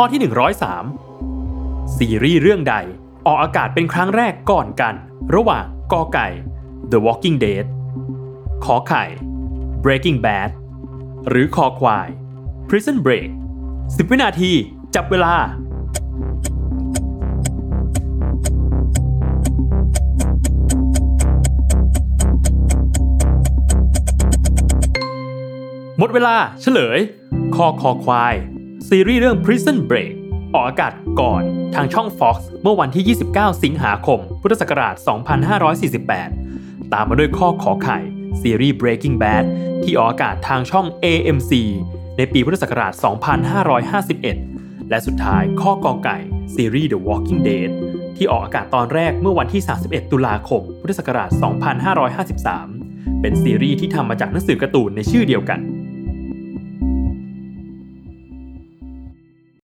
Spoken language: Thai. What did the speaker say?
ข้อที่ 103 ซีรีส์เรื่องใด ออกอากาศเป็นครั้งแรกก่อนกัน ระหว่างกอไก่ The Walking Dead ขอไข่ Breaking Bad หรือคอควาย Prison Break 10 วินาที จับเวลาหมดเวลาเฉลย คอคอควาย ซีรีส์เรื่อง Prison Break ออกอากาศก่อนทางช่อง Fox เมื่อวันที่ 29 สิงหาคม พุทธศักราช 2548 ตามมาด้วยข้อขอไข่ซีรีส์ Breaking Bad ที่ออกอากาศทางช่อง AMC ในปีพุทธศักราช 2551 และสุดท้ายข้อกอไก่ซีรีส์ The Walking Dead ที่ออกอากาศตอนแรกเมื่อวันที่ 31 ตุลาคม พุทธศักราช 2553 เป็นซีรีส์ที่ทำมาจากหนังสือการ์ตูนในชื่อเดียวกัน